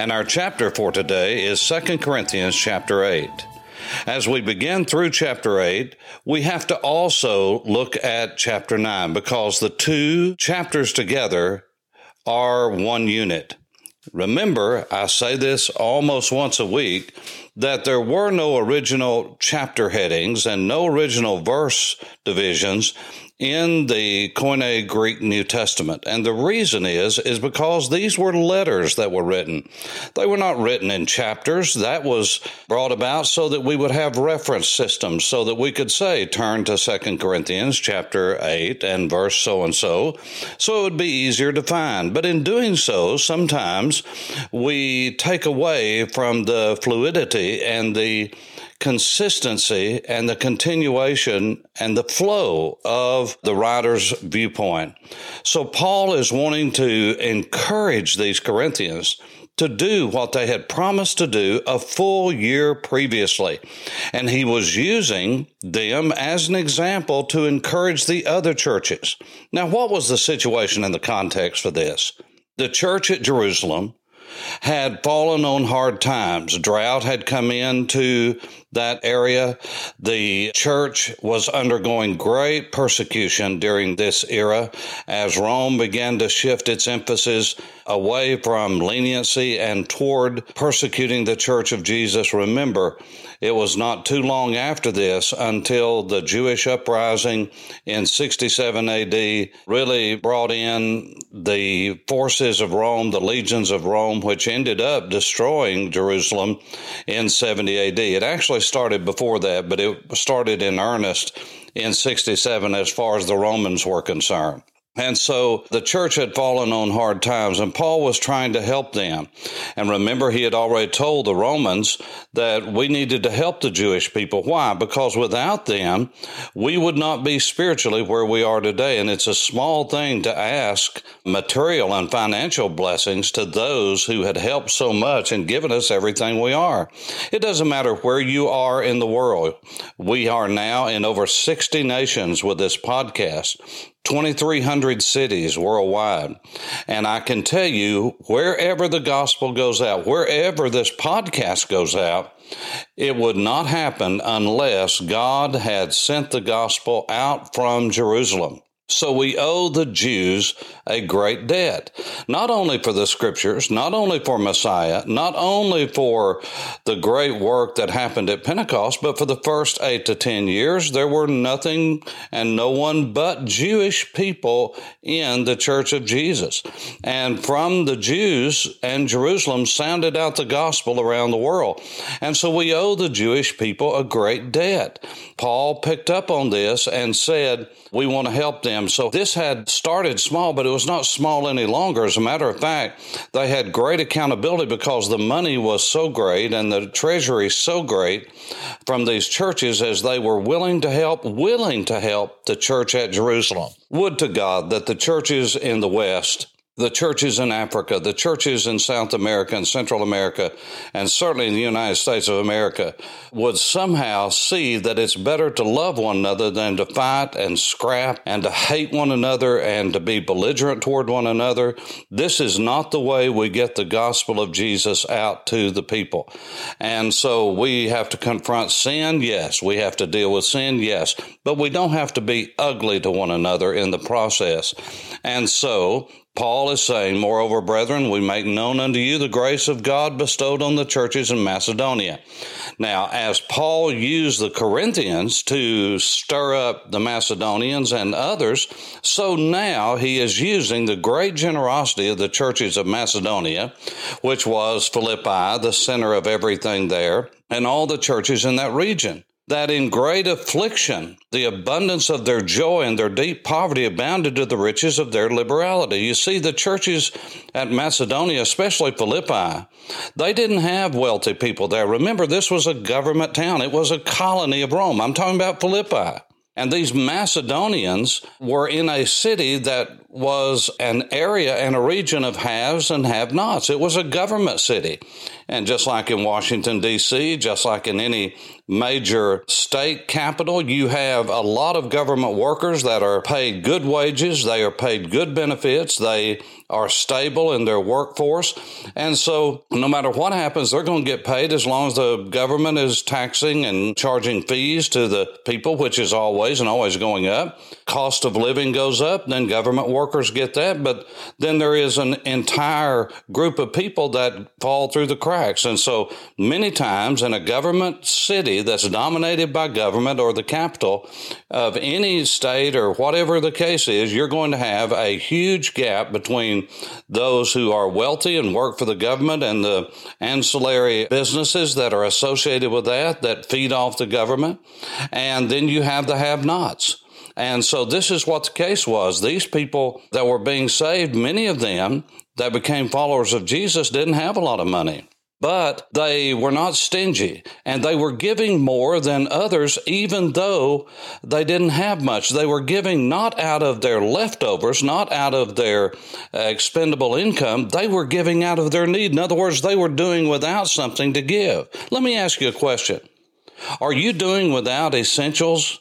And our chapter for today is 2 Corinthians chapter 8. As we begin through chapter 8, we have to also look at chapter 9 because the two chapters together are one unit. Remember, I say this almost once a week that there were no original chapter headings and no original verse divisions in the Koine Greek New Testament. And the reason is, is because these were letters that were written. They were not written in chapters. That was brought about so that we would have reference systems so that we could say, turn to Second Corinthians chapter 8 and verse so and so. So it would be easier to find. But in doing so, sometimes we take away from the fluidity and the consistency and the continuation and the flow of the writer's viewpoint. So Paul is wanting to encourage these Corinthians to do what they had promised to do a full year previously. And he was using them as an example to encourage the other churches. Now, what was the situation in the context for this? The church at Jerusalem had fallen on hard times. Drought had come into that area. The church was undergoing great persecution during this era as Rome began to shift its emphasis away from leniency and toward persecuting the church of Jesus. Remember, it was not too long after this until the Jewish uprising in 67 AD really brought in the forces of Rome, the legions of Rome, which ended up destroying Jerusalem in 70 AD. It actually started before that, but it started in earnest in 67 as far as the Romans were concerned. And so the church had fallen on hard times, and Paul was trying to help them. And remember, he had already told the Romans that we needed to help the Jewish people. Why? Because without them, we would not be spiritually where we are today. And it's a small thing to ask material and financial blessings to those who had helped so much and given us everything we are. It doesn't matter where you are in the world. We are now in over 60 nations with this podcast. 2,300 cities worldwide. And I can tell you, wherever the gospel goes out, wherever this podcast goes out, it would not happen unless God had sent the gospel out from Jerusalem. So we owe the Jews a great debt, not only for the scriptures, not only for Messiah, not only for the great work that happened at Pentecost, but for the first eight to 10 years, there were nothing and no one but Jewish people in the church of Jesus. And from the Jews and Jerusalem sounded out the gospel around the world. And so we owe the Jewish people a great debt. Paul picked up on this and said, we want to help them. So this had started small, but it was not small any longer. As a matter of fact, they had great accountability because the money was so great and the treasury so great from these churches as they were willing to help, willing to help the church at Jerusalem. Would to God that the churches in the West the churches in Africa, the churches in South America and Central America, and certainly in the United States of America would somehow see that it's better to love one another than to fight and scrap and to hate one another and to be belligerent toward one another. This is not the way we get the gospel of Jesus out to the people. And so we have to confront sin, yes. We have to deal with sin, yes. But we don't have to be ugly to one another in the process. And so Paul is saying, Moreover, brethren, we make known unto you the grace of God bestowed on the churches in Macedonia. Now, as Paul used the Corinthians to stir up the Macedonians and others, so now he is using the great generosity of the churches of Macedonia, which was Philippi, the center of everything there, and all the churches in that region. That in great affliction, the abundance of their joy and their deep poverty abounded to the riches of their liberality. You see, the churches at Macedonia, especially Philippi, they didn't have wealthy people there. Remember, this was a government town, it was a colony of Rome. I'm talking about Philippi. And these Macedonians were in a city that was an area and a region of haves and have nots. It was a government city. And just like in Washington, D.C., just like in any major state capital, you have a lot of government workers that are paid good wages, they are paid good benefits, they are stable in their workforce. And so, no matter what happens, they're going to get paid as long as the government is taxing and charging fees to the people, which is always and always going up. Cost of living goes up, then government workers get that. But then there is an entire group of people that fall through the cracks. And so, many times in a government city that's dominated by government or the capital of any state or whatever the case is, you're going to have a huge gap between those who are wealthy and work for the government and the ancillary businesses that are associated with that that feed off the government. And then you have the have nots. And so this is what the case was. These people that were being saved, many of them that became followers of Jesus didn't have a lot of money but they were not stingy and they were giving more than others, even though they didn't have much. They were giving not out of their leftovers, not out of their expendable income. They were giving out of their need. In other words, they were doing without something to give. Let me ask you a question. Are you doing without essentials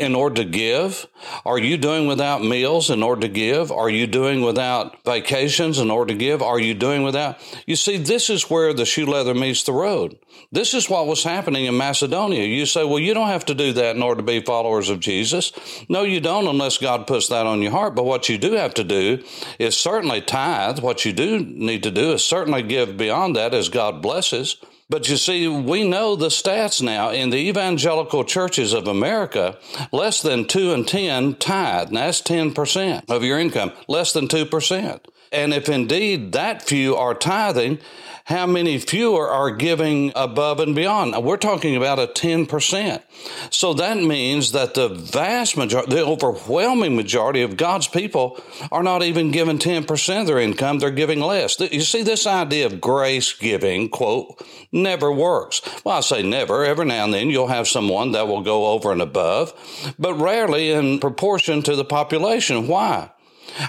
in order to give? Are you doing without meals in order to give? Are you doing without vacations in order to give? Are you doing without? You see, this is where the shoe leather meets the road. This is what was happening in Macedonia. You say, well, you don't have to do that in order to be followers of Jesus. No, you don't unless God puts that on your heart. But what you do have to do is certainly tithe. What you do need to do is certainly give beyond that as God blesses. But you see, we know the stats now in the evangelical churches of America, less than 2 and 10 tithe. And that's 10% of your income, less than 2%. And if indeed that few are tithing, how many fewer are giving above and beyond? We're talking about a 10%. So that means that the vast majority, the overwhelming majority of God's people are not even giving 10% of their income, they're giving less. You see, this idea of grace giving, quote, never works. Well, I say never. Every now and then you'll have someone that will go over and above, but rarely in proportion to the population. Why?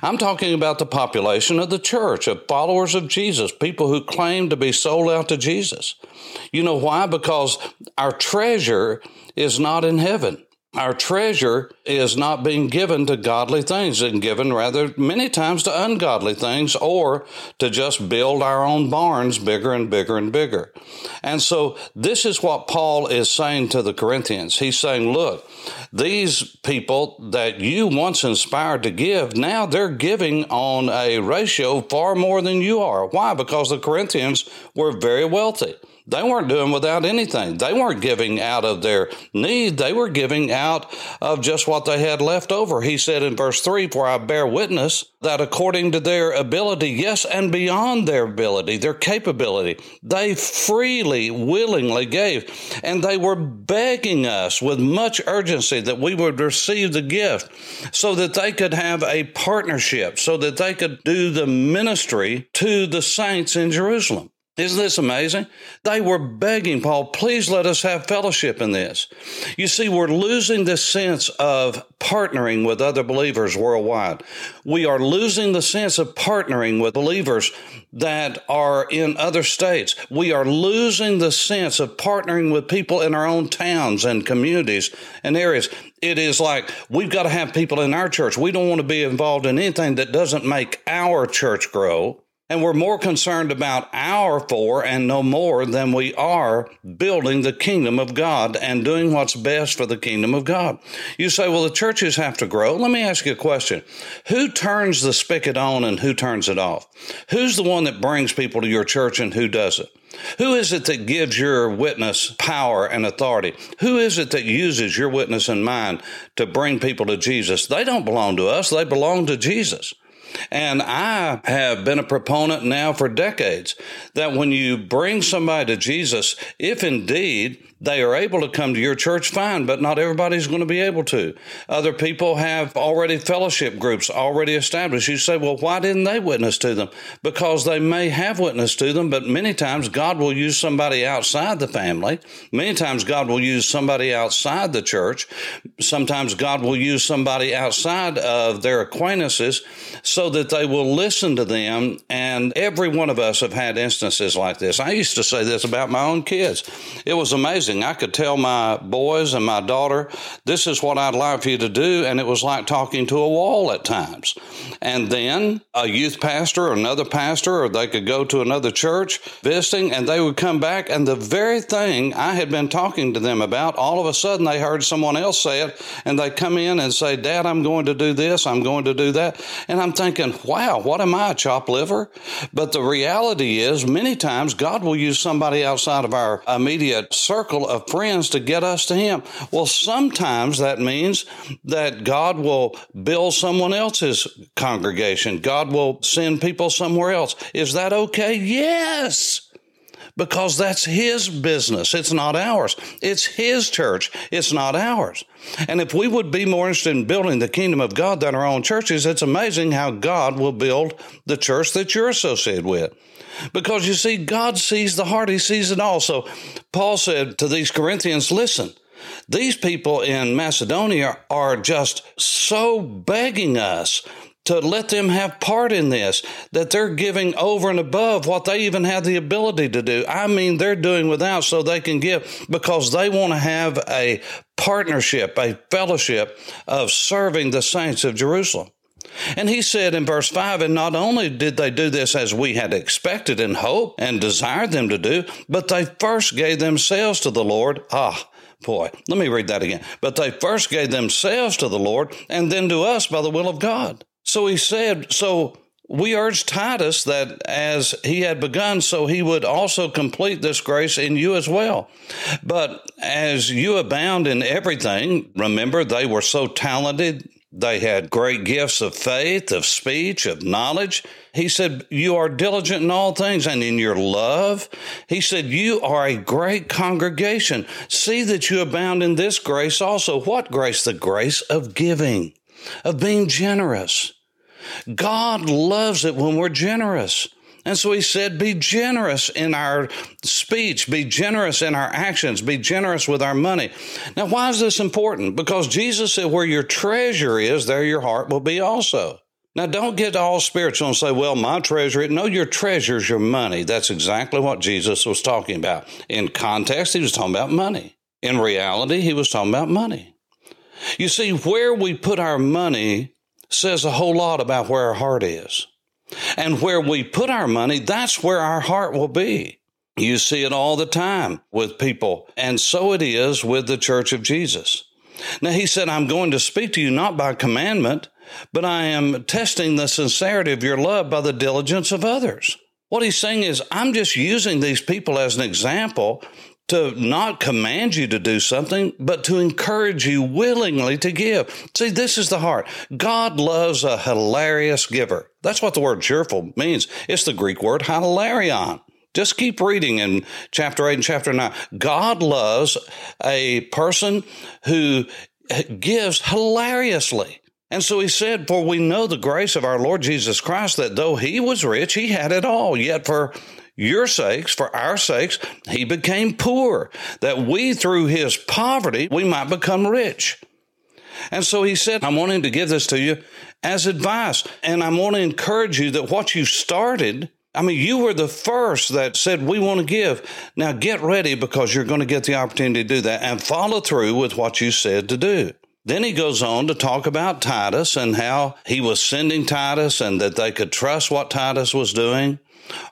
I'm talking about the population of the church, of followers of Jesus, people who claim to be sold out to Jesus. You know why? Because our treasure is not in heaven. Our treasure is not being given to godly things and given rather many times to ungodly things or to just build our own barns bigger and bigger and bigger. And so this is what Paul is saying to the Corinthians. He's saying, look, these people that you once inspired to give, now they're giving on a ratio far more than you are. Why? Because the Corinthians were very wealthy. They weren't doing without anything. They weren't giving out of their need. They were giving out of just what they had left over. He said in verse 3 For I bear witness that according to their ability, yes, and beyond their ability, their capability, they freely, willingly gave. And they were begging us with much urgency that we would receive the gift so that they could have a partnership, so that they could do the ministry to the saints in Jerusalem. Isn't this amazing? They were begging Paul, please let us have fellowship in this. You see, we're losing this sense of partnering with other believers worldwide. We are losing the sense of partnering with believers that are in other states. We are losing the sense of partnering with people in our own towns and communities and areas. It is like we've got to have people in our church. We don't want to be involved in anything that doesn't make our church grow. And we're more concerned about our four and no more than we are building the kingdom of God and doing what's best for the kingdom of God. You say, well, the churches have to grow. Let me ask you a question. Who turns the spigot on and who turns it off? Who's the one that brings people to your church and who doesn't? Who is it that gives your witness power and authority? Who is it that uses your witness and mine to bring people to Jesus? They don't belong to us, they belong to Jesus. And I have been a proponent now for decades that when you bring somebody to Jesus, if indeed they are able to come to your church, fine, but not everybody's going to be able to. Other people have already fellowship groups already established. You say, well, why didn't they witness to them? Because they may have witnessed to them, but many times God will use somebody outside the family. Many times God will use somebody outside the church. Sometimes God will use somebody outside of their acquaintances so that they will listen to them. And every one of us have had instances like this. I used to say this about my own kids. It was amazing amazing. I could tell my boys and my daughter, this is what I'd like for you to do. And it was like talking to a wall at times. And then a youth pastor or another pastor, or they could go to another church visiting, and they would come back. And the very thing I had been talking to them about, all of a sudden they heard someone else say it. And they come in and say, Dad, I'm going to do this. I'm going to do that. And I'm thinking, wow, what am I, a chop liver? But the reality is, many times God will use somebody outside of our immediate circle circle of friends to get us to Him. Well, sometimes that means that God will build someone else's congregation. God will send people somewhere else. Is that okay? Yes because that's his business. It's not ours. It's his church. It's not ours. And if we would be more interested in building the kingdom of God than our own churches, it's amazing how God will build the church that you're associated with. Because you see, God sees the heart, He sees it all. So Paul said to these Corinthians, listen, these people in Macedonia are just so begging us to let them have part in this, that they're giving over and above what they even have the ability to do. I mean, they're doing without so they can give because they want to have a partnership, a fellowship of serving the saints of Jerusalem. And he said in verse 5 And not only did they do this as we had expected and hoped and desired them to do, but they first gave themselves to the Lord. Ah, boy, let me read that again. But they first gave themselves to the Lord and then to us by the will of God. So he said, So we urge Titus that as he had begun, so he would also complete this grace in you as well. But as you abound in everything, remember they were so talented they had great gifts of faith, of speech, of knowledge. He said, You are diligent in all things and in your love. He said, You are a great congregation. See that you abound in this grace also. What grace? The grace of giving, of being generous. God loves it when we're generous. And so he said, be generous in our speech, be generous in our actions, be generous with our money. Now, why is this important? Because Jesus said, where your treasure is, there your heart will be also. Now, don't get all spiritual and say, well, my treasure. No, your treasure is your money. That's exactly what Jesus was talking about. In context, he was talking about money. In reality, he was talking about money. You see, where we put our money says a whole lot about where our heart is. And where we put our money, that's where our heart will be. You see it all the time with people. And so it is with the church of Jesus. Now, he said, I'm going to speak to you not by commandment, but I am testing the sincerity of your love by the diligence of others. What he's saying is, I'm just using these people as an example to not command you to do something, but to encourage you willingly to give. See, this is the heart. God loves a hilarious giver. That's what the word cheerful means. It's the Greek word hilarion. Just keep reading in chapter 8 and chapter 9. God loves a person who gives hilariously. And so he said, For we know the grace of our Lord Jesus Christ, that though he was rich, he had it all. Yet for your sakes, for our sakes, he became poor, that we through his poverty, we might become rich. And so he said, I'm wanting to give this to you as advice. And I'm want to encourage you that what you started, I mean, you were the first that said, We want to give. Now get ready because you're going to get the opportunity to do that and follow through with what you said to do. Then he goes on to talk about Titus and how he was sending Titus and that they could trust what Titus was doing.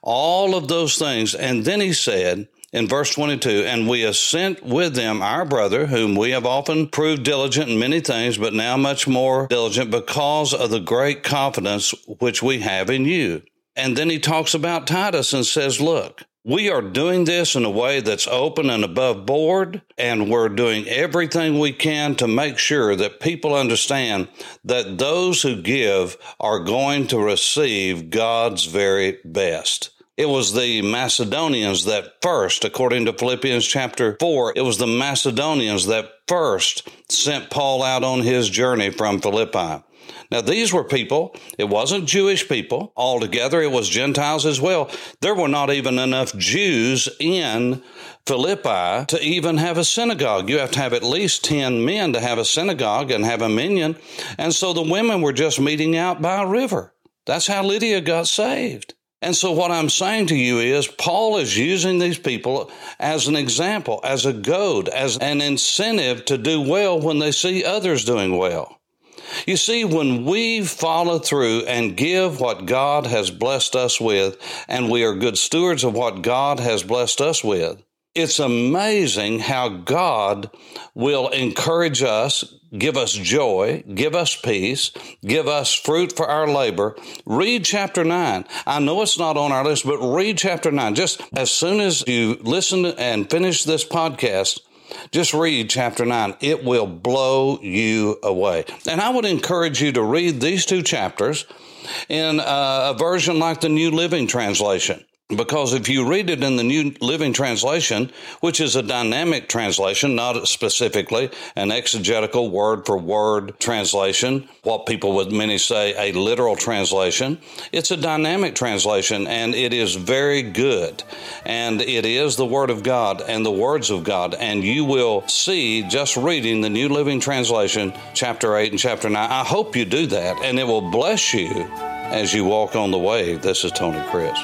All of those things. And then he said, in verse 22, and we have sent with them our brother, whom we have often proved diligent in many things, but now much more diligent because of the great confidence which we have in you. And then he talks about Titus and says, Look, We are doing this in a way that's open and above board, and we're doing everything we can to make sure that people understand that those who give are going to receive God's very best. It was the Macedonians that first, according to Philippians chapter 4, it was the Macedonians that first sent Paul out on his journey from Philippi. Now, these were people, it wasn't Jewish people altogether, it was Gentiles as well. There were not even enough Jews in Philippi to even have a synagogue. You have to have at least 10 men to have a synagogue and have a minyan. And so the women were just meeting out by a river. That's how Lydia got saved. And so, what I'm saying to you is, Paul is using these people as an example, as a goad, as an incentive to do well when they see others doing well. You see, when we follow through and give what God has blessed us with, and we are good stewards of what God has blessed us with, it's amazing how God will encourage us, give us joy, give us peace, give us fruit for our labor. Read chapter 9. I know it's not on our list, but read chapter 9. Just as soon as you listen and finish this podcast, just read chapter 9. It will blow you away. And I would encourage you to read these two chapters in uh, a version like the New Living Translation. Because if you read it in the New Living Translation, which is a dynamic translation, not specifically an exegetical word for word translation, what people would many say a literal translation, it's a dynamic translation and it is very good. And it is the Word of God and the words of God. And you will see just reading the New Living Translation, chapter 8 and chapter 9. I hope you do that and it will bless you as you walk on the way. This is Tony Crisp.